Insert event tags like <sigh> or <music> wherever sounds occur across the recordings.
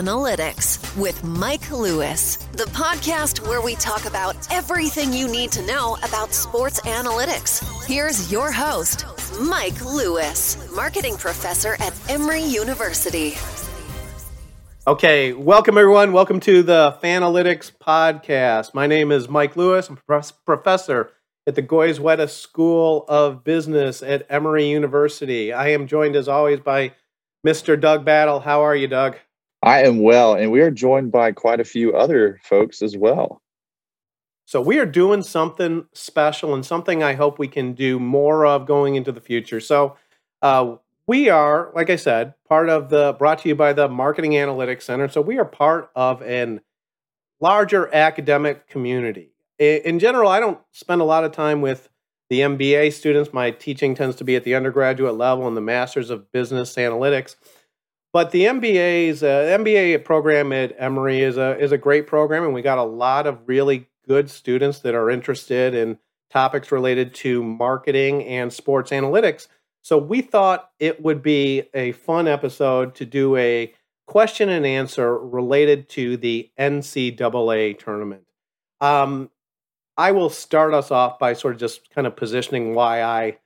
Analytics with Mike Lewis, the podcast where we talk about everything you need to know about sports analytics. Here's your host, Mike Lewis, marketing professor at Emory University. Okay, welcome everyone. Welcome to the Fanalytics podcast. My name is Mike Lewis. I'm a professor at the Goizueta School of Business at Emory University. I am joined as always by Mr. Doug Battle. How are you, Doug? I am well, and we are joined by quite a few other folks as well. So, we are doing something special and something I hope we can do more of going into the future. So, uh, we are, like I said, part of the brought to you by the Marketing Analytics Center. So, we are part of an larger academic community. In general, I don't spend a lot of time with the MBA students. My teaching tends to be at the undergraduate level and the Masters of Business Analytics. But the MBA's uh, MBA program at Emory is a is a great program, and we got a lot of really good students that are interested in topics related to marketing and sports analytics. So we thought it would be a fun episode to do a question and answer related to the NCAA tournament. Um, I will start us off by sort of just kind of positioning why I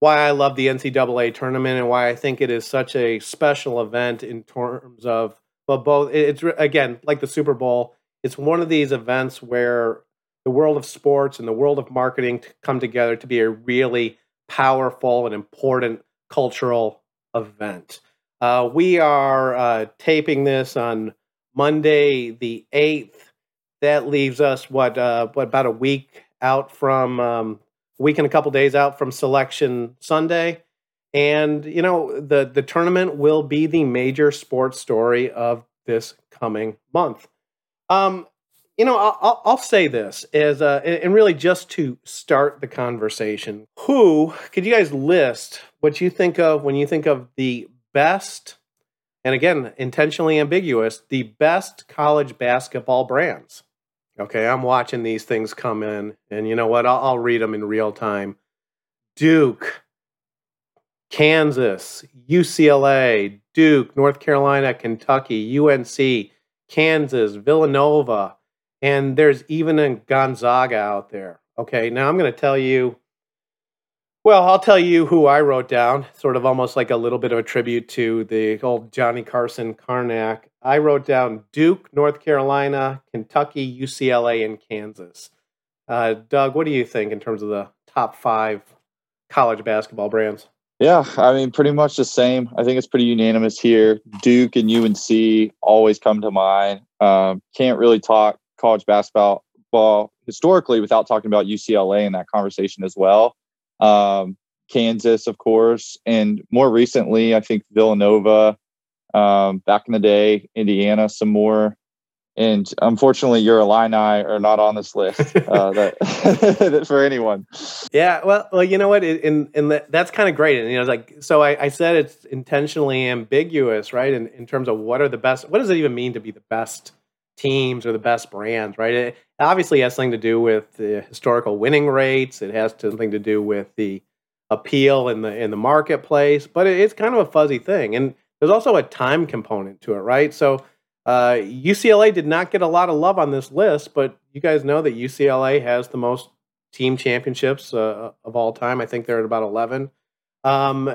why I love the NCAA tournament and why I think it is such a special event in terms of but both. It's again like the Super Bowl. It's one of these events where the world of sports and the world of marketing come together to be a really powerful and important cultural event. Uh, we are uh, taping this on Monday, the eighth. That leaves us what uh, what about a week out from um, week and a couple days out from selection Sunday. And you know the the tournament will be the major sports story of this coming month. Um, you know, I'll, I'll say this as uh, and really just to start the conversation. Who could you guys list what you think of when you think of the best, and again, intentionally ambiguous, the best college basketball brands? Okay, I'm watching these things come in, and you know what? I'll, I'll read them in real time. Duke, Kansas, UCLA, Duke, North Carolina, Kentucky, UNC, Kansas, Villanova, and there's even a Gonzaga out there. Okay, now I'm going to tell you well, I'll tell you who I wrote down, sort of almost like a little bit of a tribute to the old Johnny Carson Carnac. I wrote down Duke, North Carolina, Kentucky, UCLA, and Kansas. Uh, Doug, what do you think in terms of the top five college basketball brands? Yeah, I mean, pretty much the same. I think it's pretty unanimous here. Duke and UNC always come to mind. Um, can't really talk college basketball historically without talking about UCLA in that conversation as well um, Kansas, of course, and more recently, I think Villanova. Um, back in the day, Indiana, some more. And unfortunately, your Illini are not on this list <laughs> uh, <laughs> that, for anyone. Yeah, well, well, you know what? In in the, that's kind of great. And you know, like so, I, I said it's intentionally ambiguous, right? In in terms of what are the best. What does it even mean to be the best teams or the best brands, right? It obviously has something to do with the historical winning rates. It has something to do with the appeal in the in the marketplace, but it's kind of a fuzzy thing. And there's also a time component to it, right? So uh, UCLA did not get a lot of love on this list, but you guys know that UCLA has the most team championships uh, of all time. I think they're at about 11. Um,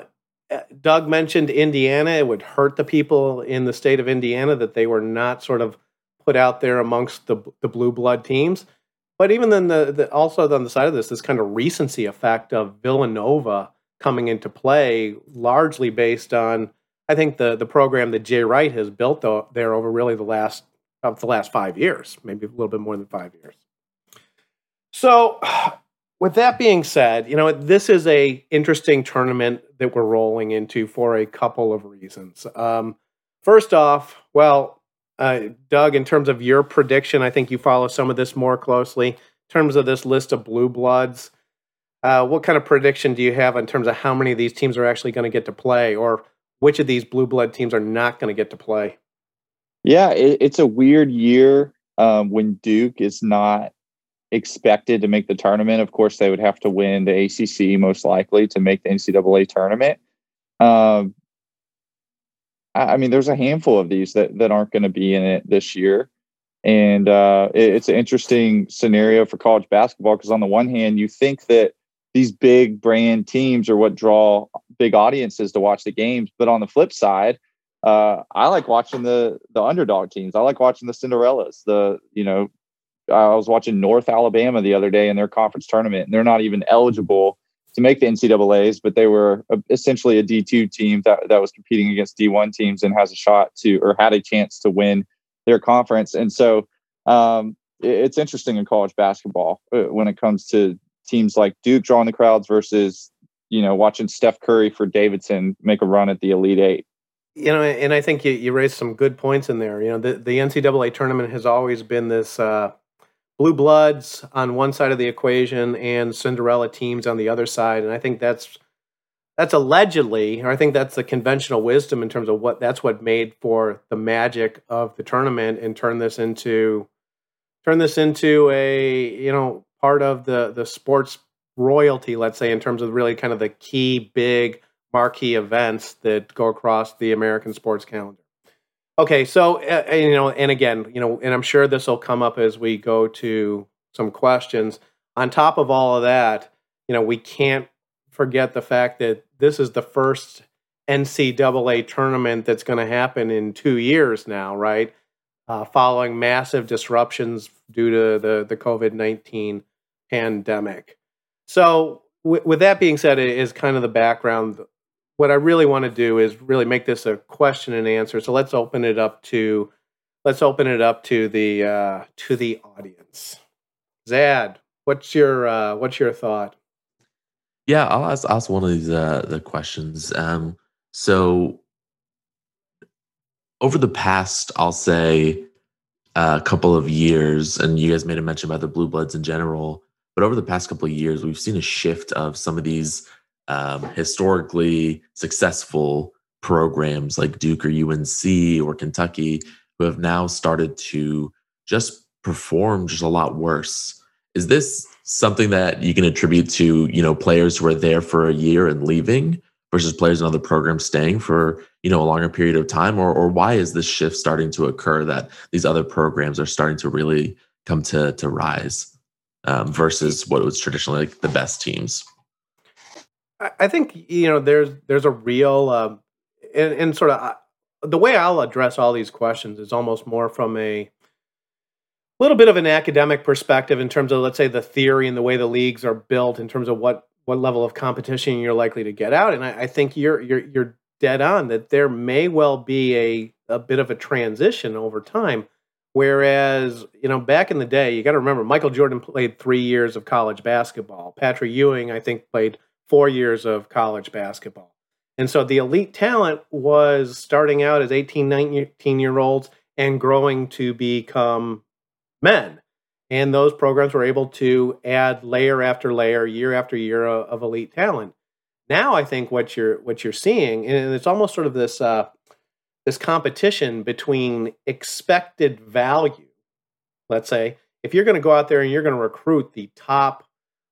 Doug mentioned Indiana. It would hurt the people in the state of Indiana that they were not sort of put out there amongst the the blue blood teams. But even then, the, the also on the side of this, this kind of recency effect of Villanova coming into play, largely based on I think the the program that Jay Wright has built there over really the last of the last five years, maybe a little bit more than five years. So, with that being said, you know this is a interesting tournament that we're rolling into for a couple of reasons. Um, first off, well, uh, Doug, in terms of your prediction, I think you follow some of this more closely. In terms of this list of blue bloods, uh, what kind of prediction do you have in terms of how many of these teams are actually going to get to play, or which of these blue blood teams are not going to get to play? Yeah, it, it's a weird year um, when Duke is not expected to make the tournament. Of course, they would have to win the ACC most likely to make the NCAA tournament. Um, I mean, there's a handful of these that, that aren't going to be in it this year. And uh, it, it's an interesting scenario for college basketball because, on the one hand, you think that these big brand teams are what draw big audiences to watch the games. But on the flip side, uh, I like watching the the underdog teams. I like watching the Cinderellas. The you know, I was watching North Alabama the other day in their conference tournament, and they're not even eligible to make the NCAA's, but they were essentially a D2 team that, that was competing against D1 teams and has a shot to or had a chance to win their conference. And so um, it's interesting in college basketball uh, when it comes to teams like Duke drawing the crowds versus you know watching Steph Curry for Davidson make a run at the Elite Eight. You know, and I think you, you raised some good points in there. You know, the, the NCAA tournament has always been this uh, blue bloods on one side of the equation and Cinderella teams on the other side, and I think that's that's allegedly, or I think that's the conventional wisdom in terms of what that's what made for the magic of the tournament and turn this into turn this into a you know part of the the sports royalty, let's say, in terms of really kind of the key big marquee events that go across the American sports calendar. Okay, so uh, uh, you know, and again, you know, and I'm sure this will come up as we go to some questions. On top of all of that, you know, we can't forget the fact that this is the first NCAA tournament that's going to happen in two years now, right? Uh, following massive disruptions due to the the COVID nineteen pandemic. So, w- with that being said, it is kind of the background. What I really want to do is really make this a question and answer. So let's open it up to let's open it up to the uh, to the audience. Zad, what's your uh, what's your thought? Yeah, I'll ask ask one of these uh, the questions. Um, so over the past, I'll say a couple of years, and you guys made a mention about the blue bloods in general. But over the past couple of years, we've seen a shift of some of these um, historically successful programs like Duke or UNC or Kentucky who have now started to just perform just a lot worse. Is this something that you can attribute to, you know, players who are there for a year and leaving versus players in other programs staying for, you know, a longer period of time? Or or why is this shift starting to occur that these other programs are starting to really come to to rise? um, versus what was traditionally like the best teams. I think you know there's there's a real um, and, and sort of uh, the way I'll address all these questions is almost more from a little bit of an academic perspective in terms of let's say the theory and the way the leagues are built in terms of what what level of competition you're likely to get out and I, I think you're you're you're dead on that there may well be a a bit of a transition over time Whereas, you know, back in the day, you got to remember Michael Jordan played three years of college basketball. Patrick Ewing, I think, played four years of college basketball. And so the elite talent was starting out as 18, 19 year olds and growing to become men. And those programs were able to add layer after layer, year after year of, elite talent. Now, I think what you're what you're seeing, and it's almost sort of this uh, this competition between expected value. Let's say if you're going to go out there and you're going to recruit the top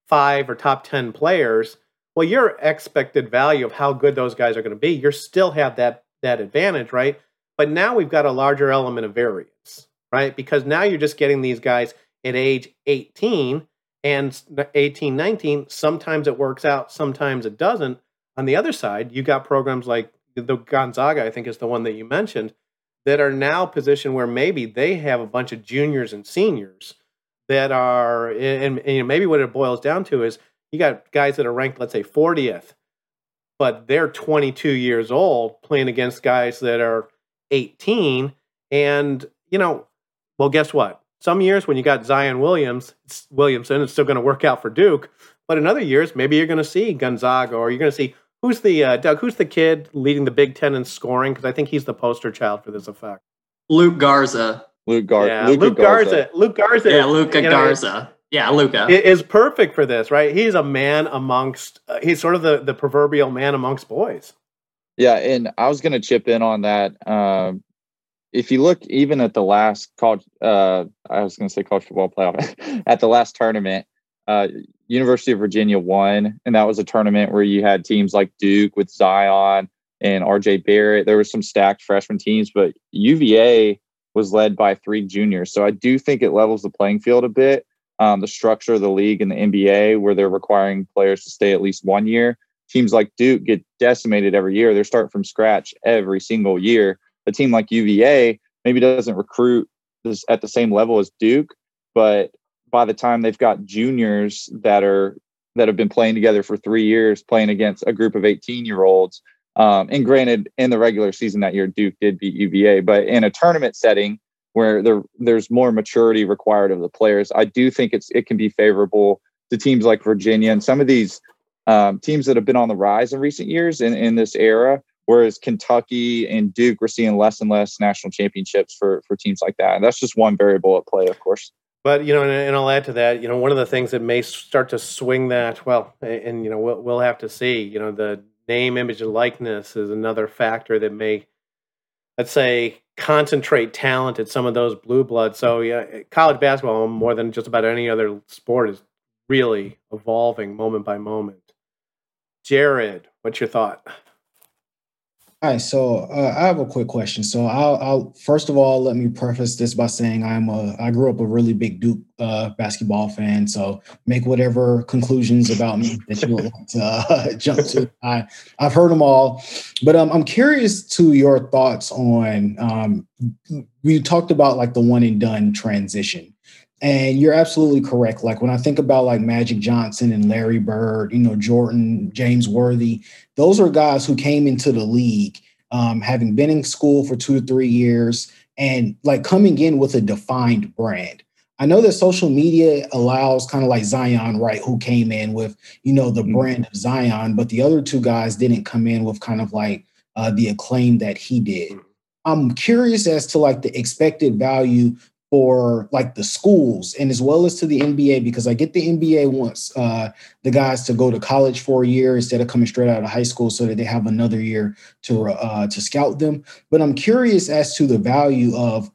five or top 10 players, well, your expected value of how good those guys are going to be, you still have that, that advantage, right? But now we've got a larger element of variance, right? Because now you're just getting these guys at age 18 and 18, 19. Sometimes it works out, sometimes it doesn't. On the other side, you got programs like the Gonzaga, I think, is the one that you mentioned, that are now positioned where maybe they have a bunch of juniors and seniors that are, and, and know, maybe what it boils down to is you got guys that are ranked, let's say, 40th, but they're 22 years old playing against guys that are 18. And, you know, well, guess what? Some years when you got Zion Williams, Williamson, it's still going to work out for Duke. But in other years, maybe you're going to see Gonzaga or you're going to see Who's the uh, Doug? Who's the kid leading the Big Ten in scoring? Because I think he's the poster child for this effect. Luke Garza. Luke Garza. Yeah, Luke Garza. Garza. Luke Garza. Yeah, Luka Garza. Know, yeah, Luka is perfect for this, right? He's a man amongst. Uh, he's sort of the the proverbial man amongst boys. Yeah, and I was going to chip in on that. Um, if you look even at the last college, uh, I was going to say college football playoff <laughs> at the last tournament, uh, University of Virginia won, and that was a tournament where you had teams like Duke with Zion, and RJ Barrett. There were some stacked freshman teams, but UVA was led by three juniors. So I do think it levels the playing field a bit. Um, the structure of the league and the NBA, where they're requiring players to stay at least one year. Teams like Duke get decimated every year. They're starting from scratch every single year. A team like UVA maybe doesn't recruit this at the same level as Duke, but by the time they've got juniors that are that have been playing together for three years, playing against a group of 18 year olds. Um, and granted, in the regular season that year, Duke did beat UVA, but in a tournament setting where there, there's more maturity required of the players, I do think it's it can be favorable to teams like Virginia and some of these um, teams that have been on the rise in recent years in, in this era. Whereas Kentucky and Duke, we're seeing less and less national championships for for teams like that, and that's just one variable at play, of course. But you know, and, and, I'll add to that. You know, one of the things that may start to swing that, well, and, and you know, we'll, we'll have to see. You know, the name, image, and likeness is another factor that may, let's say, concentrate talent at some of those blue bloods. So yeah, college basketball more than just about any other sport is really evolving moment by moment. Jared, what's your thought? All right, so uh, I have a quick question. So I'll, I'll, first of all let me preface this by saying I'm a I grew up a really big Duke uh, basketball fan. So make whatever conclusions about me that you would like to uh, <laughs> jump to. I I've heard them all, but um, I'm curious to your thoughts on. Um, we talked about like the one and done transition. And you're absolutely correct. Like when I think about like Magic Johnson and Larry Bird, you know, Jordan, James Worthy, those are guys who came into the league um, having been in school for two to three years and like coming in with a defined brand. I know that social media allows kind of like Zion, right, who came in with, you know, the mm-hmm. brand of Zion, but the other two guys didn't come in with kind of like uh, the acclaim that he did. Mm-hmm. I'm curious as to like the expected value for like the schools and as well as to the NBA because I get the NBA wants uh, the guys to go to college for a year instead of coming straight out of high school so that they have another year to uh, to scout them. But I'm curious as to the value of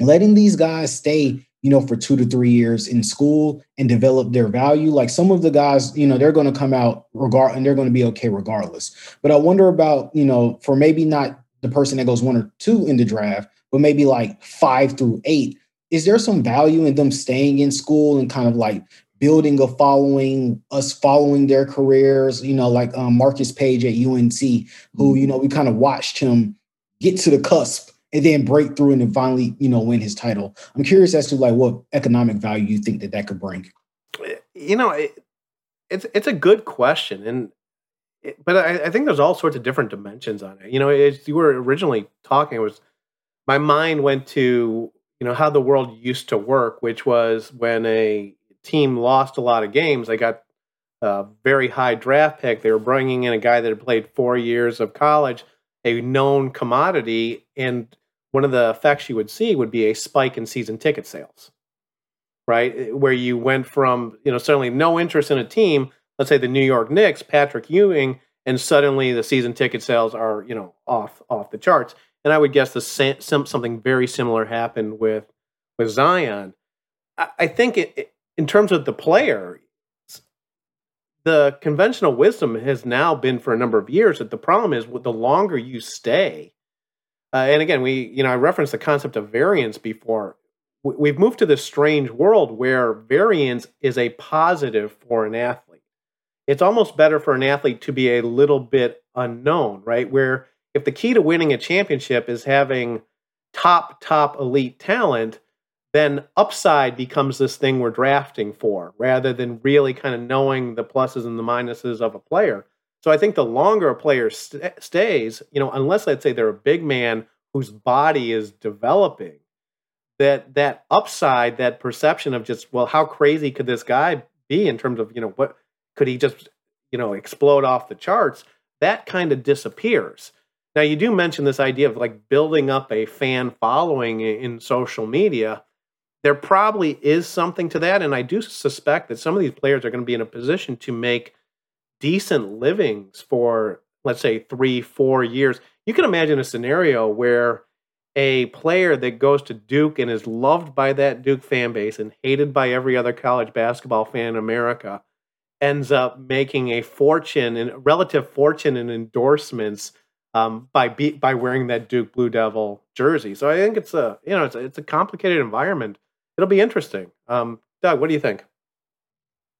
letting these guys stay you know, for two to three years in school and develop their value. Like some of the guys, you know, they're going to come out regard and they're going to be okay regardless. But I wonder about, you know, for maybe not the person that goes one or two in the draft, but maybe like five through eight, is there some value in them staying in school and kind of like building a following, us following their careers? You know, like um, Marcus Paige at UNC, who you know we kind of watched him get to the cusp and then break through and then finally you know win his title. I'm curious as to like what economic value you think that that could bring. You know, it, it's it's a good question, and but I, I, think there's all sorts of different dimensions on it. You know, as you were originally talking, it was my mind went to you know how the world used to work, which was when a team lost a lot of games, they got a very high draft pick. They were bringing in a guy that had played four years of college, a known commodity, and one of the effects you would see would be a spike in season ticket sales, right? Eh, where you went from you know certainly no interest in a team, let's say the New York Knicks, Patrick Ewing, and suddenly the season ticket sales are you know off off the charts and I would guess the same, something very similar happened with with Zion. I, I think it, it, in terms of the player, the conventional wisdom has now been for a number of years that the problem is the longer you stay. Uh, and again, we you know I referenced the concept of variance before. We've moved to this strange world where variance is a positive for an athlete. It's almost better for an athlete to be a little bit unknown, right? Where if the key to winning a championship is having top top elite talent then upside becomes this thing we're drafting for rather than really kind of knowing the pluses and the minuses of a player. So i think the longer a player st- stays you know unless let's say they're a big man whose body is developing that that upside that perception of just well how crazy could this guy be in terms of you know what could he just you know explode off the charts that kind of disappears now, you do mention this idea of like building up a fan following in social media. There probably is something to that. And I do suspect that some of these players are going to be in a position to make decent livings for, let's say, three, four years. You can imagine a scenario where a player that goes to Duke and is loved by that Duke fan base and hated by every other college basketball fan in America ends up making a fortune and relative fortune in endorsements um, by be, by wearing that Duke Blue Devil jersey. So I think it's a you know it's a, it's a complicated environment. It'll be interesting. Um, Doug, what do you think?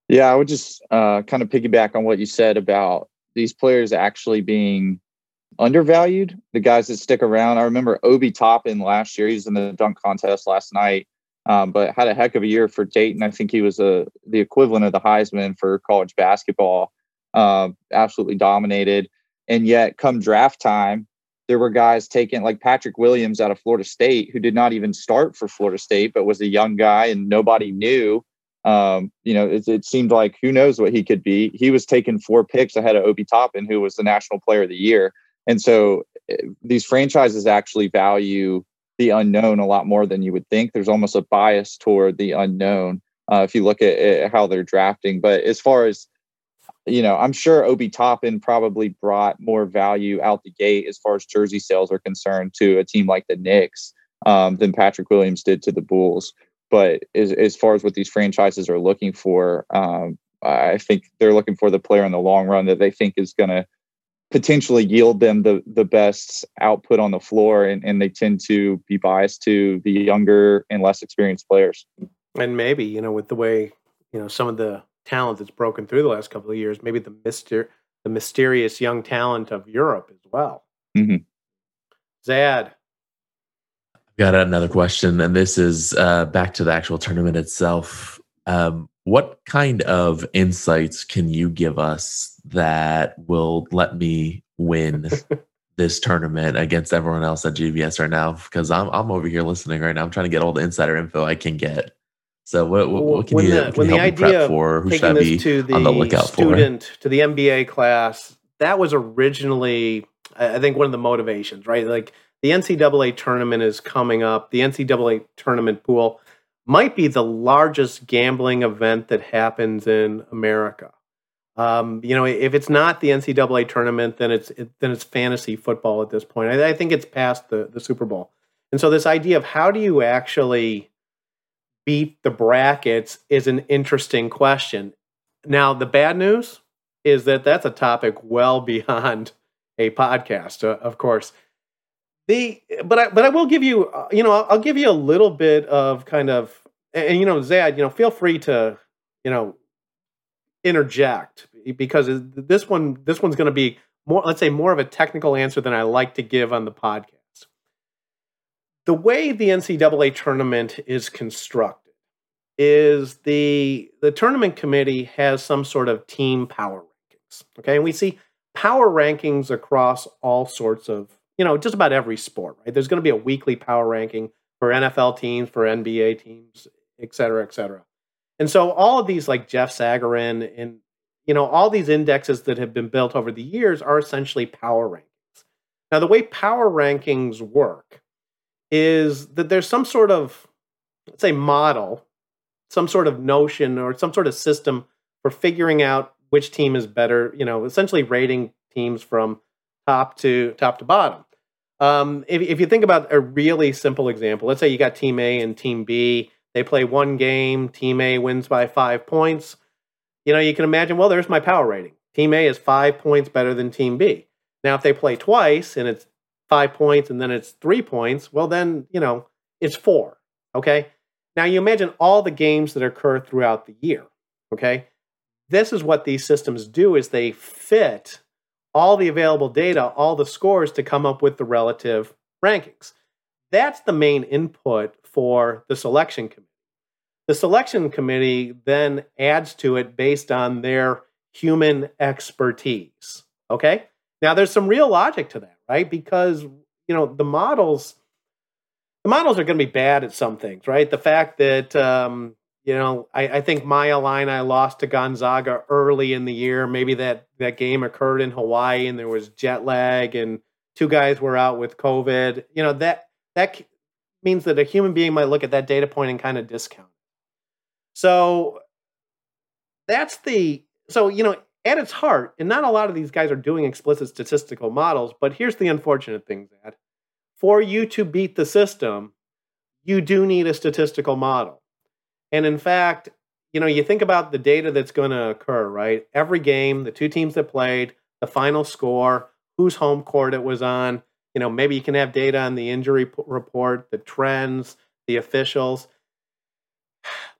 Yeah, I would just uh, kind of piggyback on what you said about these players actually being undervalued. The guys that stick around. I remember Obi Toppin last year. He's in the dunk contest last night, um, but had a heck of a year for Dayton. I think he was a the equivalent of the Heisman for college basketball. Uh, absolutely dominated. And yet, come draft time, there were guys taken like Patrick Williams out of Florida State who did not even start for Florida State, but was a young guy and nobody knew. Um, you know, it, it, seemed like who knows what he could be. He was taken four picks ahead of Obi Toppin, who was the National Player of the Year. And so eh, these franchises actually value the unknown a lot more than you would think. There's almost a bias toward the unknown uh, if you look at, at how they're drafting. But as far as you know, I'm sure Obi Toppin probably brought more value out the gate as far as jersey sales are concerned to a team like the Knicks um, than Patrick Williams did to the Bulls. But as, as far as what these franchises are looking for, um, I think they're looking for the player in the long run that they think is going to potentially yield them the the best output on the floor, and, and they tend to be biased to the younger and less experienced players. And maybe you know, with the way you know some of the talent that's broken through the last couple of years. Maybe the myster- the mysterious young talent of Europe as well. Mm-hmm. Zad. I've got another question, and this is uh, back to the actual tournament itself. Um, what kind of insights can you give us that will let me win <laughs> this tournament against everyone else at GBS right now? Because I'm I'm over here listening right now. I'm trying to get all the insider info I can get. So what, what, what can when you, the, can when the idea for? Who should I be to the, on the lookout student, for? To the MBA class, that was originally, I think, one of the motivations, right? Like the NCAA tournament is coming up. The NCAA tournament pool might be the largest gambling event that happens in America. Um, you know, if it's not the NCAA tournament, then it's it, then it's fantasy football at this point. I, I think it's past the the Super Bowl. And so this idea of how do you actually beat the brackets is an interesting question. Now, the bad news is that that's a topic well <laughs> beyond a podcast, uh, of course. The but I but I will give you uh, you know I'll, I'll, give you a little bit of kind of and, and you know Zad you know feel free to you know interject because this one this one's going to be more let's say more of a technical answer than I like to give on the podcast the way the NCAA tournament is constructed is the the tournament committee has some sort of team power rankings. Okay, and we see power rankings across all sorts of you know just about every sport. Right, there's going to be a weekly power ranking for NFL teams, for NBA teams, et cetera, et cetera. And so all of these like Jeff Sagarin and you know all these indexes that have been built over the years are essentially power rankings. Now the way power rankings work is that there's some sort of, let's say, model, some sort of notion or some sort of system for figuring out which team is better, you know, essentially rating teams from top to top to bottom. Um, if, if you think about a really simple example, let's say you got team A and team B, they play one game, team A wins by five points. You know, you can imagine, well, there's my power rating. Team A is five points better than team B. Now, if they play twice and it's five points and then it's three points, well, then, you know, it's four. Okay. Now you imagine all the games that occur throughout the year. Okay. This is what these systems do is they fit all the available data, all the scores to come up with the relative rankings. That's the main input for the selection committee. The selection committee then adds to it based on their human expertise. Okay? Now there's some real logic to that right? Because you know the models, the models are going to be bad at some things, right? The fact that um, you know, I, I think my Illini lost to Gonzaga early in the year. Maybe that that game occurred in Hawaii and there was jet lag and two guys were out with COVID. You know that that means that a human being might look at that data point and kind of discount. So that's the so you know at its heart, and not a lot of these guys are doing explicit statistical models, but here's the unfortunate thing, that For you to beat the system, you do need a statistical model. And in fact, you know, you think about the data that's going to occur, right? Every game, the two teams that played, the final score, whose home court it was on. You know, maybe you can have data on the injury report, the trends, the officials.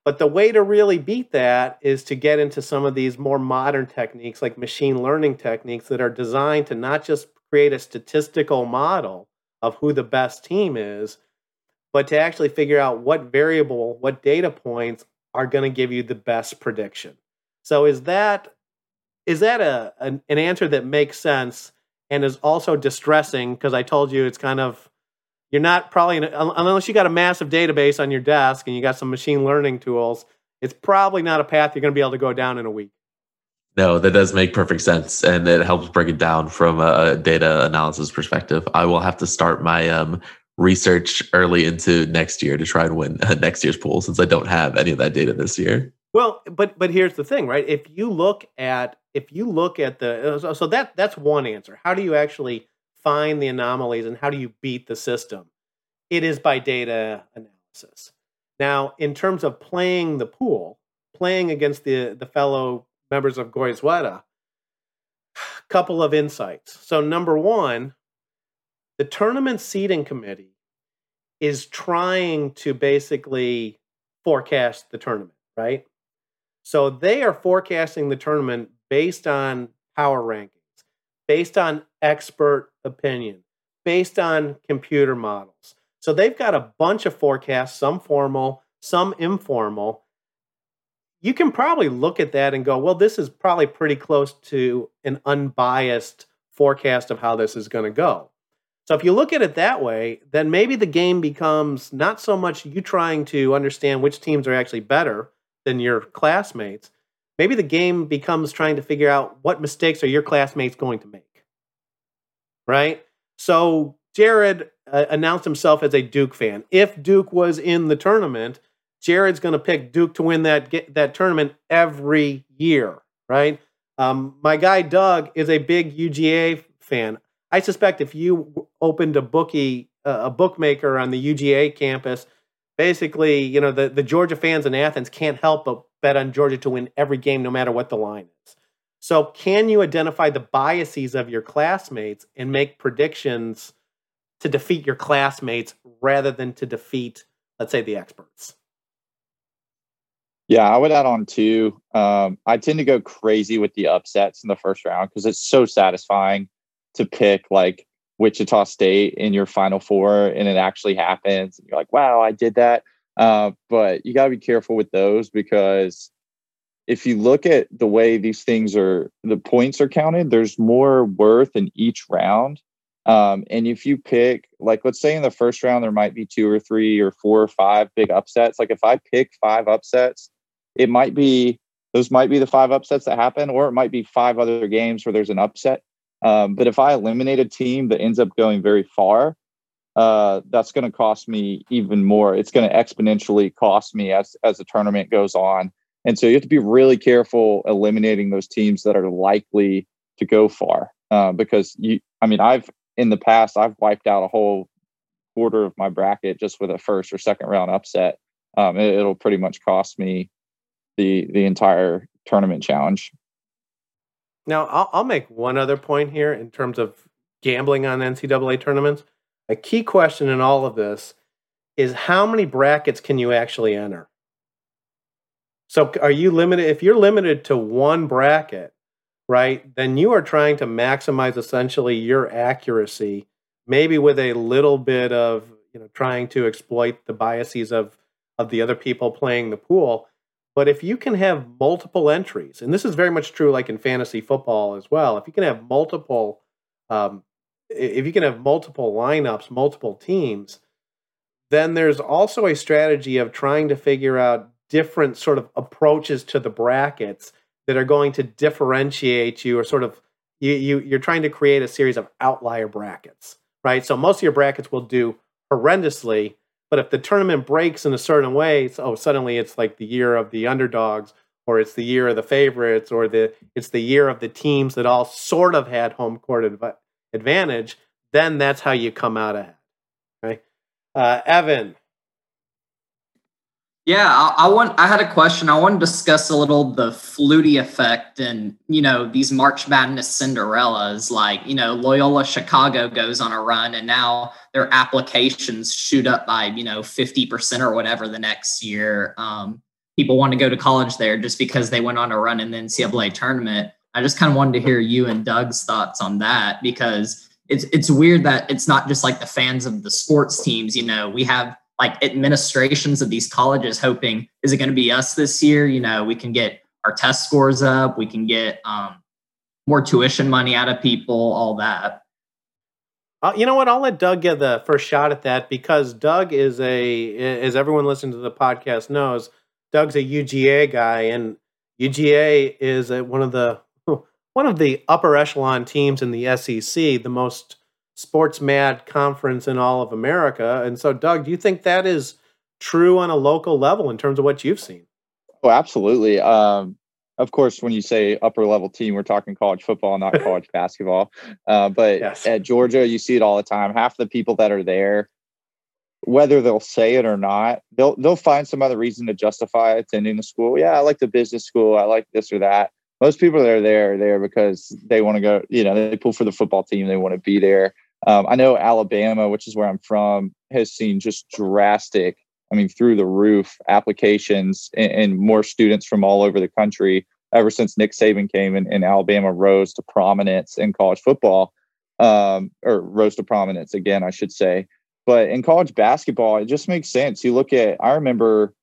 But the way to really beat that is to get into some of these more modern techniques, like machine learning techniques, that are designed to not just create a statistical model of who the best team is, but to actually figure out what variable, what data points are going to give you the best prediction. So is that is that a an, an answer that makes sense and is also distressing because I told you it's kind of you're not probably unless you got a massive database on your desk and you got some machine learning tools, it's probably not a path you're going to be able to go down in a week. No, that does make perfect sense, and it helps break it down from a data analysis perspective. I will have to start my um, research early into next year to try and win <laughs> next year's pool, since I don't have any of that data this year. Well, but but here's the thing, right? If you look at if you look at the so that that's one answer. How do you actually find the anomalies and how do you beat the system? It is by data analysis. Now, in terms of playing the pool, playing against the the fellow members of Goizueta, <sighs> couple of insights. So number one, the tournament seeding committee is trying to basically forecast the tournament, right? So they are forecasting the tournament based on power rankings, based on expert opinion, based on computer models. So they've got a bunch of forecasts, some formal, some informal, you can probably look at that and go, well, this is probably pretty close to an unbiased forecast of how this is going to go. So if you look at it that way, then maybe the game becomes not so much you trying to understand which teams are actually better than your classmates. Maybe the game becomes trying to figure out what mistakes are your classmates going to make. Right? So Jared uh, announced himself as a Duke fan. If Duke was in the tournament, Jared's going to pick Duke to win that that tournament every year, right? Um, my guy Doug is a big UGA fan. I suspect if you opened a bookie, uh, a bookmaker on the UGA campus, basically, you know, the, the Georgia fans in Athens can't help but bet on Georgia to win every game, no matter what the line is. So, can you identify the biases of your classmates and make predictions to defeat your classmates rather than to defeat, let's say, the experts? Yeah, I would add on too. Um, I tend to go crazy with the upsets in the first round because it's so satisfying to pick like Wichita State in your Final Four and it actually happens. And you're like, wow, I did that. Uh, but you got to be careful with those because if you look at the way these things are, the points are counted, there's more worth in each round. Um, and if you pick, like, let's say in the first round, there might be two or three or four or five big upsets. Like, if I pick five upsets, it might be those might be the five upsets that happen, or it might be five other games where there's an upset. Um, but if I eliminate a team that ends up going very far, uh, that's going to cost me even more. It's going to exponentially cost me as as the tournament goes on. And so you have to be really careful eliminating those teams that are likely to go far, uh, because you. I mean, I've in the past I've wiped out a whole quarter of my bracket just with a first or second round upset. Um, it, it'll pretty much cost me the the entire tournament challenge. Now, I'll, I'll make one other point here in terms of gambling on NCAA tournaments. A key question in all of this is how many brackets can you actually enter? So, are you limited? If you're limited to one bracket, right, then you are trying to maximize essentially your accuracy, maybe with a little bit of you know trying to exploit the biases of of the other people playing the pool. But if you can have multiple entries, and this is very much true like in fantasy football as well, if you can have multiple, um, if you can have multiple lineups, multiple teams, then there's also a strategy of trying to figure out different sort of approaches to the brackets that are going to differentiate you or sort of you, you you're trying to create a series of outlier brackets right? So most of your brackets will do horrendously but if the tournament breaks in a certain way, so oh, suddenly it's like the year of the underdogs, or it's the year of the favorites, or the it's the year of the teams that all sort of had home court adv- advantage. Then that's how you come out ahead. Right, uh, Evan. Yeah, I, I, want. I had a question. I want to discuss a little the Flutie effect and you know these March Madness Cinderellas. Like you know Loyola Chicago goes on a run, and now their applications shoot up by you know fifty percent or whatever the next year. Um, people want to go to college there just because they went on a run in the NCAA tournament. I just kind of wanted to hear you and Doug's thoughts on that because it's it's weird that it's not just like the fans of the sports teams. You know, we have like administrations of these colleges hoping, is it going to be us this year? You know, we can get our test scores up, we can get um, more tuition money out of people, all that. Uh, you know what? I'll let Doug get the first shot at that because Doug is a, as everyone listening to the podcast knows, Doug's a UGA guy, and UGA is one of the one of the upper echelon teams in the SEC, the most sports mad conference in all of America. And so, Doug, do you think that is true on a local level in terms of what you've seen? Oh, absolutely. Um, of course, when you say upper level team, we're talking college football, not <laughs> college basketball. Uh, but yes. at Georgia, you see it all the time. Half the people that are there, whether they'll say it or not, they'll they'll find some other reason to justify attending the school. Yeah, I like the business school. I like this or that. Most people that are there are there because they want to go. You know, they pull for the football team. They want to be there. Um, I know Alabama, which is where I'm from, has seen just drastic, I mean, through the roof applications and, and more students from all over the country ever since Nick Saban came and, and Alabama rose to prominence in college football, um, or rose to prominence again, I should say. But in college basketball, it just makes sense. You look at, I remember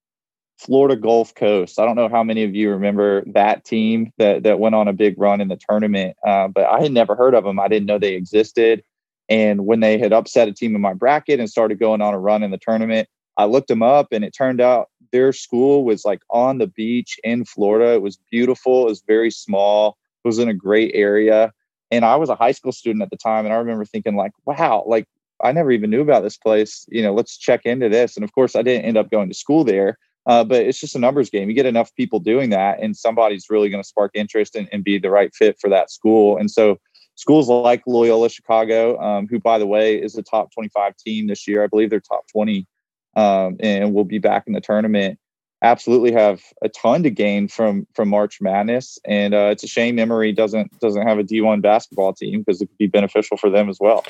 Florida Gulf Coast. I don't know how many of you remember that team that that went on a big run in the tournament, uh, but I had never heard of them. I didn't know they existed. And when they had upset a team in my bracket and started going on a run in the tournament, I looked them up and it turned out their school was like on the beach in Florida. It was beautiful, it was very small, it was in a great area. And I was a high school student at the time. And I remember thinking, like, wow, like I never even knew about this place. You know, let's check into this. And of course, I didn't end up going to school there. Uh, but it's just a numbers game. You get enough people doing that, and somebody's really going to spark interest and, and, be the right fit for that school. And so schools like Loyola Chicago, um, who, by the way, is a top 25 team this year. I believe they're top 20 um, and will be back in the tournament. Absolutely have a ton to gain from from March Madness, and uh, it's a shame Emory doesn't doesn't have a D1 basketball team because it could be beneficial for them as well.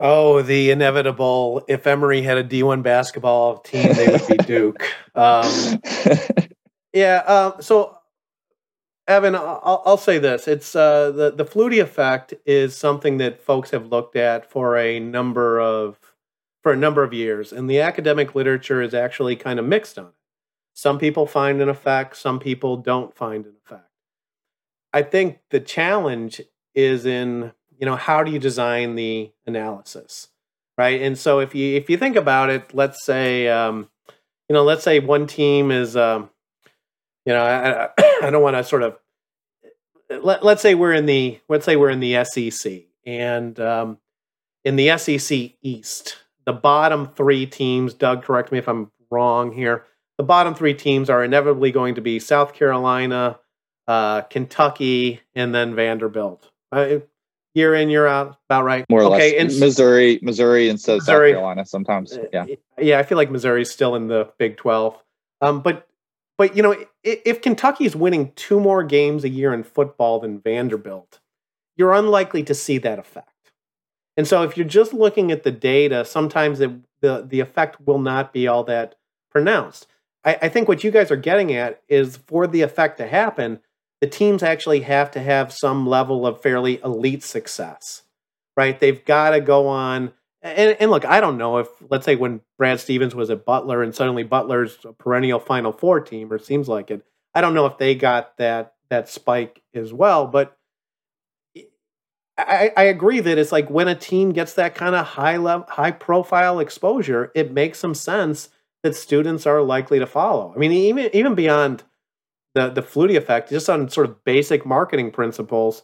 Oh, the inevitable! If Emory had a D1 basketball team, they would be <laughs> Duke. Um, yeah. Uh, so Evan, I'll, I'll, say this: it's uh, the the Flutie effect is something that folks have looked at for a number of for a number of years, and the academic literature is actually kind of mixed on it. Some people find an effect, some people don't find an effect. I think the challenge is in you know how do you design the analysis, right? And so if you if you think about it, let's say um, you know let's say one team is um, you know, I, I <coughs> don't want to sort of let, let's say we're in the let's say we're in the SEC and um, in the SEC East, the bottom three teams. Doug, correct me if I'm wrong here. The bottom three teams are inevitably going to be South Carolina, uh, Kentucky, and then Vanderbilt. Year in, year out, about right. More or okay, less. And Missouri, Missouri instead of Missouri, South Carolina sometimes. Uh, yeah. Yeah, I feel like Missouri's still in the Big 12. Um, but but you know, if Kentucky's winning two more games a year in football than Vanderbilt, you're unlikely to see that effect. And so, if you're just looking at the data, sometimes it, the the effect will not be all that pronounced. I, I think what you guys are getting at is for the effect to happen, the teams actually have to have some level of fairly elite success, right? They've got to go on and, and look, I don't know if let's say when Brad Stevens was at Butler and suddenly Butler's a perennial Final Four team, or seems like it. I don't know if they got that that spike as well, but I, I agree that it's like when a team gets that kind of high level, high profile exposure, it makes some sense that students are likely to follow. I mean, even even beyond the the Flutie effect, just on sort of basic marketing principles,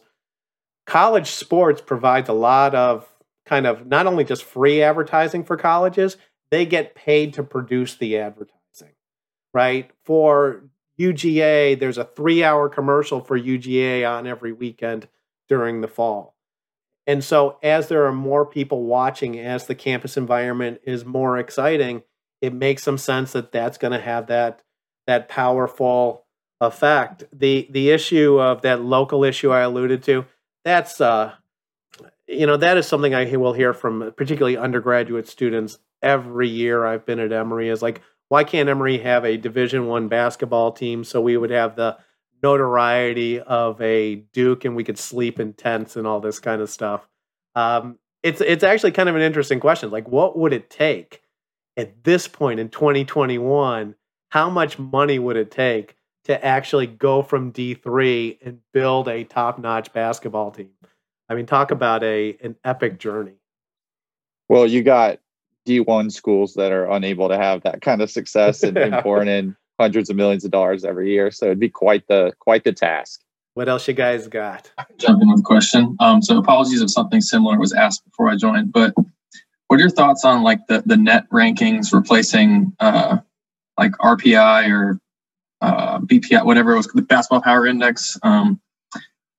college sports provides a lot of kind of not only just free advertising for colleges, they get paid to produce the advertising, right? For UGA, there's a three hour commercial for UGA on every weekend during the fall. And so, as there are more people watching, as the campus environment is more exciting, it makes some sense that that's going to have that that powerful effect. The the issue of that local issue I alluded to, that's uh, you know that is something I will hear from particularly undergraduate students every year I've been at Emory is like why can't Emory have a Division One basketball team so we would have the notoriety of a Duke and we could sleep in tents and all this kind of stuff. Um, it's it's actually kind of an interesting question. Like, what would it take at this point in 2021? How much money would it take to actually go from D3 and build a top-notch basketball team? I mean, talk about a an epic journey. Well, you got D1 schools that are unable to have that kind of success and, and pouring <laughs> in hundreds of millions of dollars every year. So it'd be quite the quite the task. What else you guys got? jump in with a question. Um, so apologies if something similar was asked before I joined, but what are your thoughts on like the the net rankings replacing uh, like RPI or uh, BPI, whatever it was, the Basketball Power Index? Um,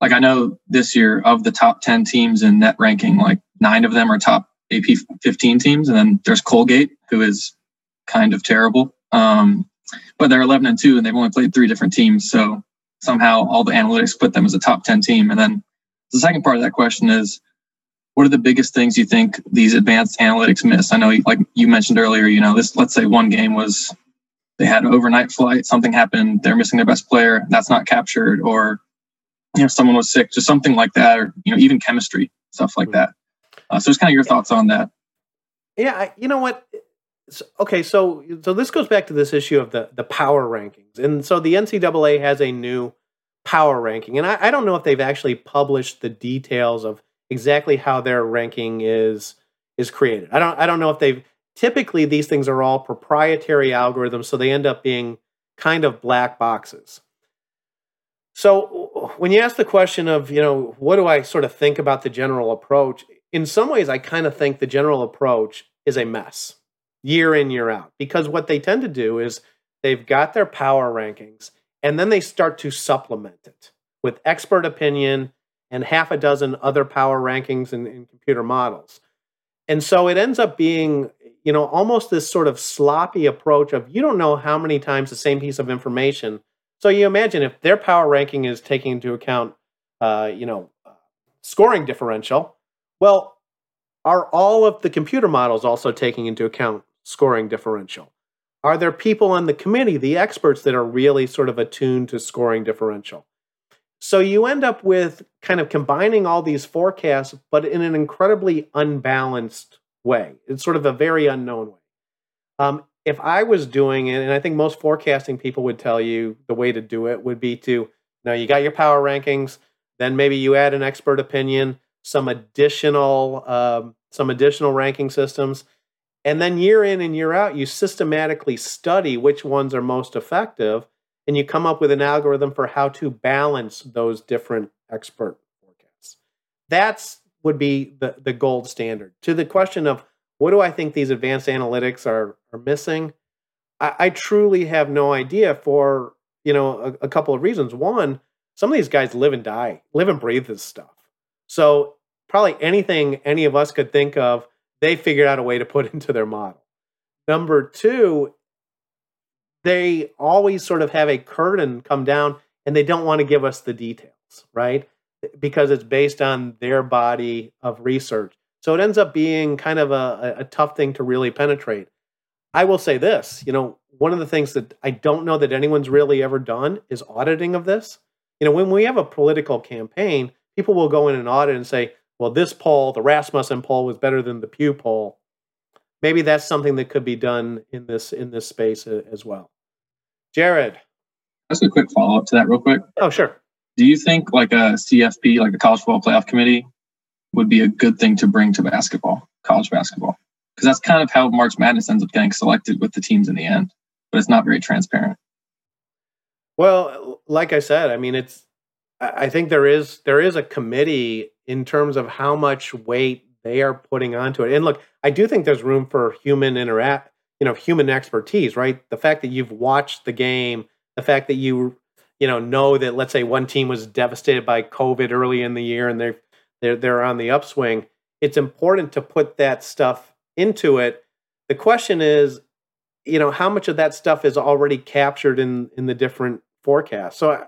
like I know this year of the top ten teams in net ranking, like nine of them are top AP 15 teams, and then there's Colgate, who is kind of terrible. Um, but they're 11 and 2 and they've only played three different teams so somehow all the analytics put them as a top 10 team and then the second part of that question is what are the biggest things you think these advanced analytics miss i know like you mentioned earlier you know this let's say one game was they had an overnight flight something happened they're missing their best player that's not captured or you know someone was sick just something like that or you know even chemistry stuff like that. Uh, so just kind of your thoughts on that. Yeah I, you know what? Okay, so so this goes back to this issue of the the power rankings, and so the NCAA has a new power ranking, and I, I don't know if they've actually published the details of exactly how their ranking is is created. I don't I don't know if they've typically these things are all proprietary algorithms, so they end up being kind of black boxes. So when you ask the question of, you know, what do I sort of think about the general approach? In some ways, I kind of think the general approach is a mess year in, year out. Because what they tend to do is they've got their power rankings and then they start to supplement it with expert opinion and half a dozen other power rankings and, computer models. And so it ends up being, you know, almost this sort of sloppy approach of you don't know how many times the same piece of information. So you imagine if their power ranking is taking into account, uh, you know, uh, scoring differential. Well, are all of the computer models also taking into account scoring differential? Are there people on the committee, the experts, that are really sort of attuned to scoring differential? So you end up with kind of combining all these forecasts, but in an incredibly unbalanced way. It's sort of a very unknown way. Um, if I was doing it, and I think most forecasting people would tell you the way to do it would be to now you got your power rankings, then maybe you add an expert opinion, some additional um, some additional ranking systems, and then year in and year out, you systematically study which ones are most effective and you come up with an algorithm for how to balance those different expert forecasts. That's would be the, the gold standard. To the question of what do I think these advanced analytics are, are missing, I, I truly have no idea for you know a, a couple of reasons. One, some of these guys live and die, live and breathe this stuff. So probably anything any of us could think of they figured out a way to put <laughs> into their model. Number two, they always sort of have a curtain come down and they don't want to give us the details, right? Because it's based on their body of research. So it ends up being kind of a, a tough thing to really penetrate. I will say this, you know, one of the things that I don't know that anyone's really ever done is auditing of this. You know, when we have a political campaign, people will go in and audit and say, well, this poll, the Rasmussen poll, was better than the Pew poll. Maybe that's something that could be done in this in this space as well. Jared, just a quick follow up to that, real quick. Oh, sure. Do you think like a CFP, like a College Football Playoff Committee, would be a good thing to bring to basketball, college basketball? Because that's kind of how March Madness ends up getting selected with the teams in the end, but it's not very transparent. Well, like I said, I mean, it's I think there is there is a committee in terms of how much weight they are putting onto it. And look, I do think there's room for human interact, you know, human expertise, right? The fact that you've watched the game, the fact that you you know know that let's say one team was devastated by COVID early in the year and they're they're they're on the upswing. It's important to put that stuff into it. The question is, you know how much of that stuff is already captured in in the different forecasts. So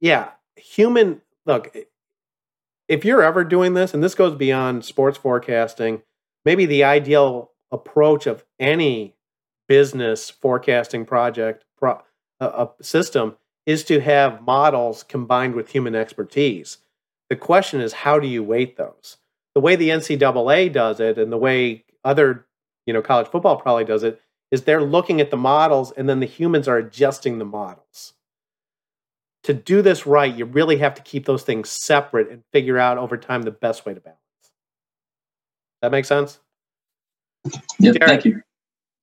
yeah, human look if you're ever doing this and this goes beyond sports forecasting, maybe the ideal approach of any business forecasting project pro, system is to have models combined with human expertise. The question is, how do you weight those? The way the NCAA does it, and the way other, you know, college football probably does it, is they're looking at the models, and then the humans are adjusting the models. To do this right, you really have to keep those things separate and figure out over time the best way to balance. That makes sense? Yeah, thank you.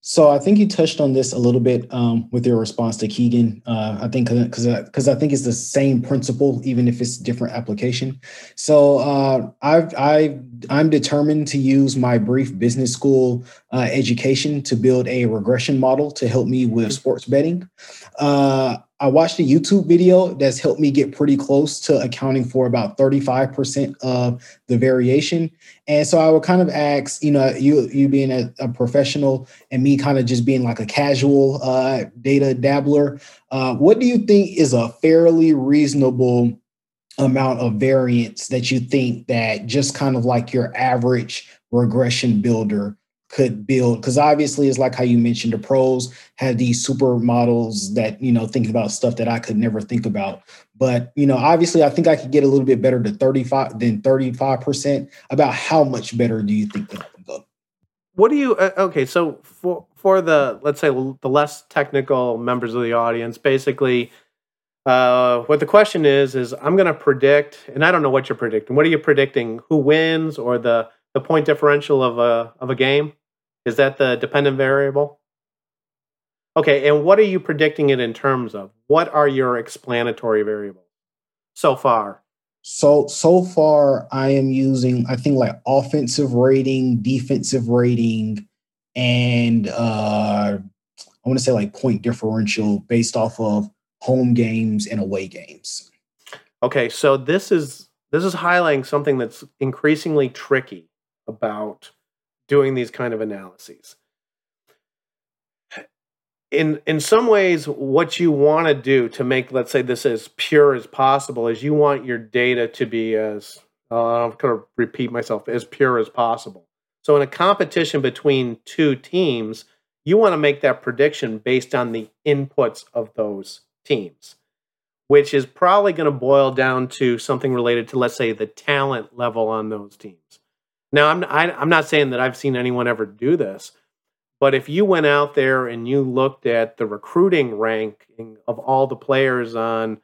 So I think you touched on this a little bit um, with your response to Keegan. Uh, I think because because I think it's the same principle, even if it's different application. So uh, I've I I'm determined to use my brief business school uh, education to build a regression model to help me with sports betting. I watched a YouTube video that's helped me get pretty close to accounting for about 35% of the variation. And so I would kind of ask, you know, you you being a, a professional and me kind of just being like a casual uh, data dabbler, uh, what do you think is a fairly reasonable amount of variance that you think that just kind of like your average regression builder could build because obviously it's like how you mentioned the pros have these super models that you know thinking about stuff that i could never think about. But you know obviously i think i could get a little bit better to 35 than 35% about how much better do you think that i can go? What do you uh, okay so for for the let's say the less technical members of the audience basically uh, what the question is is i'm going to predict and i don't know what you're predicting. What are you predicting? Who wins or the the point differential of a of a game is that the dependent variable? Okay, and what are you predicting it in terms of? What are your explanatory variables so far? So so far I am using I think like offensive rating, defensive rating, and uh I want to say like point differential based off of home games and away games. Okay, so this is this is highlighting something that's increasingly tricky about doing these kind of analyses. In in some ways, what you want to do to make, let's say, this as pure as possible is you want your data to be as uh, I'm going to repeat myself as pure as possible. So in a competition between two teams, you want to make that prediction based on the inputs of those teams, which is probably going to boil down to something related to, let's say, the talent level on those teams. Now, I'm I, am i am not saying that I've seen anyone ever do this, but if you went out there and you looked at the recruiting ranking of all the players on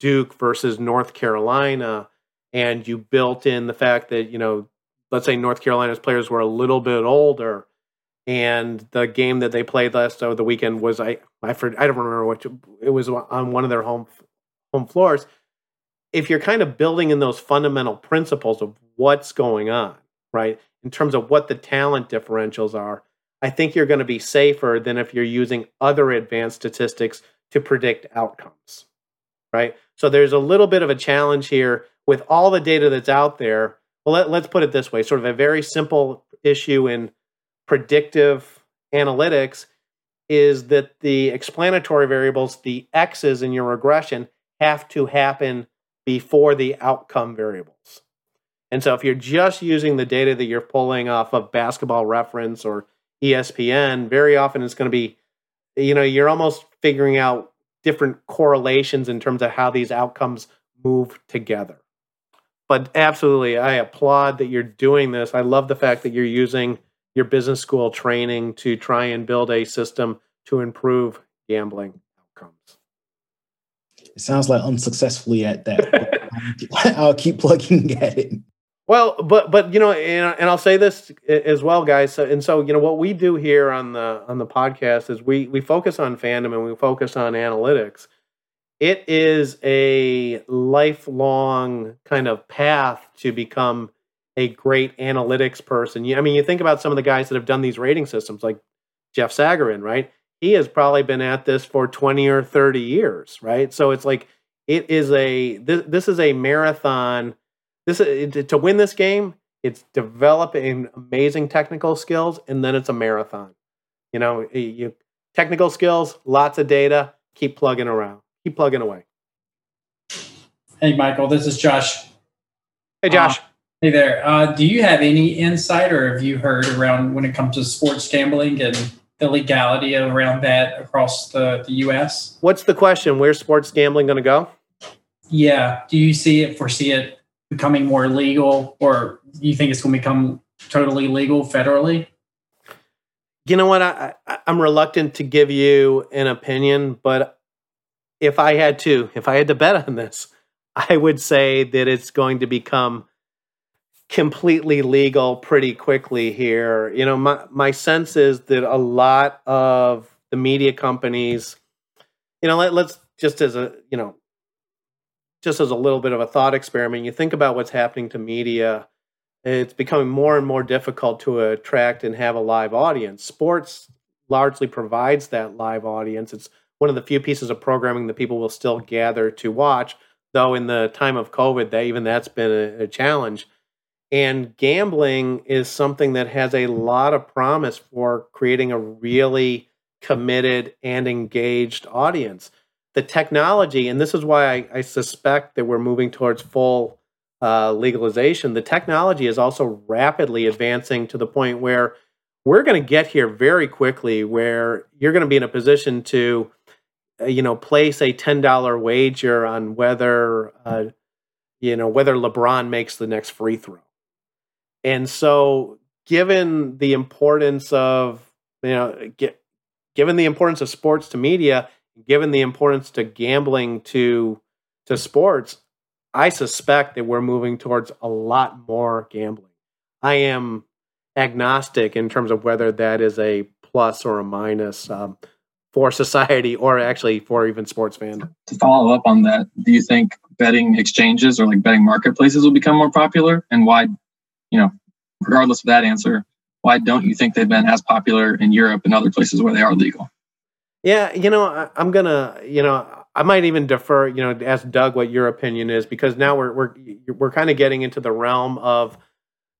Duke versus North Carolina, and you built in the fact that you know, let's say North Carolina's players were a little bit older, and the game that they played last over the weekend was I I for, I don't remember what it was on one of their home home floors. If you're kind of building in those fundamental principles of what's going on, right? In terms of what the talent differentials are, I think you're going to be safer than if you're using other advanced statistics to predict outcomes, right? So there's a little bit of a challenge here with all the data that's out there. Well, let, let's put it this way sort of a very simple issue in predictive analytics is that the explanatory variables, the X's in your regression, have to happen before the outcome variables. And so if you're just using the data that you're pulling off of basketball reference or ESPN, very often it's going to be, you know, you're almost figuring out different correlations in terms of how these outcomes move together. But absolutely, I applaud that you're doing this. I love the fact that you're using your business school training to try and build a system to improve gambling outcomes. It sounds like unsuccessfully at that. <laughs> I'll keep plugging at it. Well, but but you know, and, and I'll say this as well, guys. So, and so you know, what we do here on the on the podcast is we we focus on fandom and we focus on analytics. It is a lifelong kind of path to become a great analytics person. I mean, you think about some of the guys that have done these rating systems, like Jeff Sagarin, right? He has probably been at this for twenty or thirty years, right? So it's like it is a this, this is a marathon this uh, to win this game, it's developing amazing technical skills, and then it's a marathon. You know, you technical skills, lots of data. Keep plugging around. Keep plugging away. Hey, Michael, this is Josh. Hey, Josh. Uh, hey there. Uh, do you have any insight or have you heard around when it comes to sports gambling and the legality around that across the, the U.S.? What's the question? Where's sports gambling going to go? Yeah. Do you see it, foresee it becoming more legal, or you think it's going to become totally legal federally? You know what? I, I, I'm reluctant to give you an opinion, but if I had to, if I had to bet on this, <laughs> I would say that it's going to become completely legal pretty quickly here. You know, my my sense is that a lot of the media companies, you know, let, let's just as a, you know, just as a little bit of a thought experiment, you think about what's happening to media. It's becoming more and more difficult to attract and have a live audience. Sports largely provides that live audience. It's one of the few pieces of programming that people will still gather to watch though in the time of COVID, that even that's been a, a challenge. And gambling is something that has a lot of promise for creating a really committed and engaged audience. The technology, and this is why I, I suspect that we're moving towards full uh, legalization, the technology is also rapidly advancing to the point where we're going to get here very quickly, where you're going to be in a position to uh, you know, place a ten dollar wager on whether uh, you know whether LeBron makes the next free throw. And so, given the importance of you know, get, given the importance of sports to media, given the importance to gambling to to sports, I suspect that we're moving towards a lot more gambling. I am agnostic in terms of whether that is a plus or a minus. Um, for <laughs> society or actually for even sports fans. To follow up on that, do you think betting exchanges or like betting marketplaces will become more popular? And why, you know, regardless of that answer, why don't you think they've been as popular in Europe and other places where they are legal? Yeah, you know, I, am gonna, you know, I might even defer, you know, ask Doug what your opinion is because now we're we're we're kind of getting into the realm of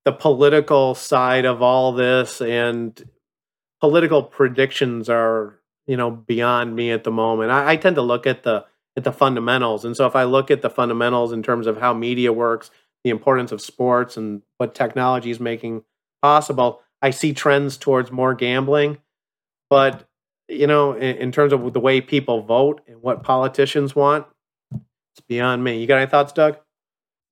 the political side of all this and political predictions are you know beyond me at the moment. I, I tend to look at the at the fundamentals, and so if I look at the fundamentals in terms of how media works, the importance of sports, and what technology is making possible, I see trends towards more gambling. But you know, in, in terms of the way people vote and what politicians want, it's beyond me. You got any thoughts, Doug?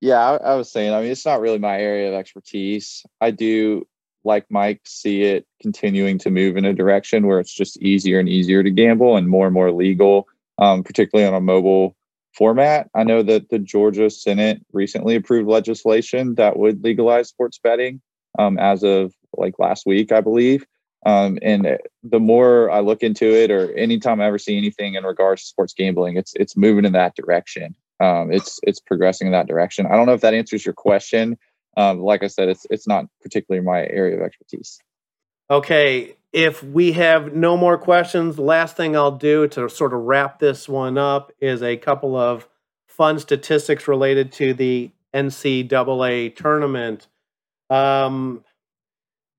Yeah, I, I, was saying, I mean, it's not really my area of expertise. I do like Mike, see it continuing to move in a direction where it's just easier and easier to gamble and more and more legal, um, particularly on a mobile format. I know that the Georgia Senate recently approved legislation that would legalize sports betting um, as of like last week, I believe. Um, and the more I look into it, or anytime I ever see anything in regards to sports gambling, it's it's moving in that direction. Um, it's it's progressing in that direction. I don't know if that answers your question um, like I said, it's it's not particularly my area of expertise. Okay, if we have no more questions, last thing I'll do to sort of wrap this one up is a couple of fun statistics related to the NCAA tournament. Um,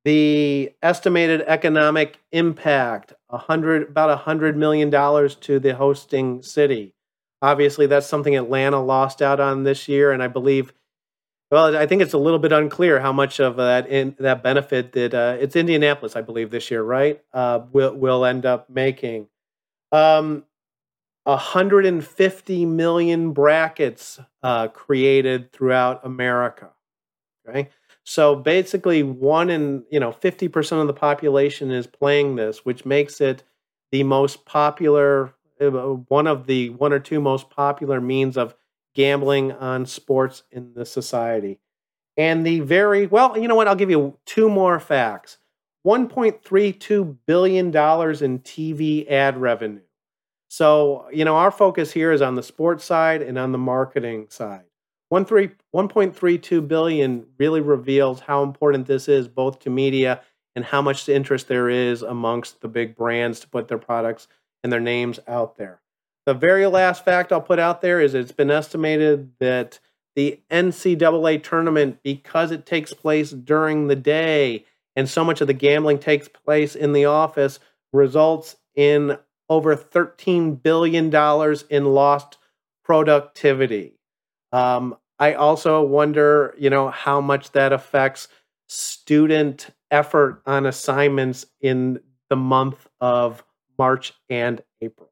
the estimated economic impact a hundred about a hundred million dollars to the hosting city. Obviously, that's something Atlanta lost out on this year, and I believe well, I think it's a little bit unclear how much of that in, that benefit that uh, it's Indianapolis, I believe, this year, right? Uh, will will end up making. Um, 150 million brackets uh, created throughout America. Okay, so basically, one in you know 50 percent of the population is playing this, which makes it the most popular, uh, one of the one or two most popular means of gambling on sports in the society. And the very, well, you know what? I'll give you two more facts $1.32 billion in TV ad revenue. So, you know, our focus here is on the sports side and on the marketing side. 1.32 billion really reveals how important this is both to media and how much interest there is amongst the big brands to put their products and their names out there. The very last fact I'll put out there is it's been estimated that the NCAA tournament, because it takes place during the day and so much of the gambling takes place in the office, results in over $13 billion in lost productivity. Um, I also wonder, you know, how much that affects student effort on assignments in the month of March and April.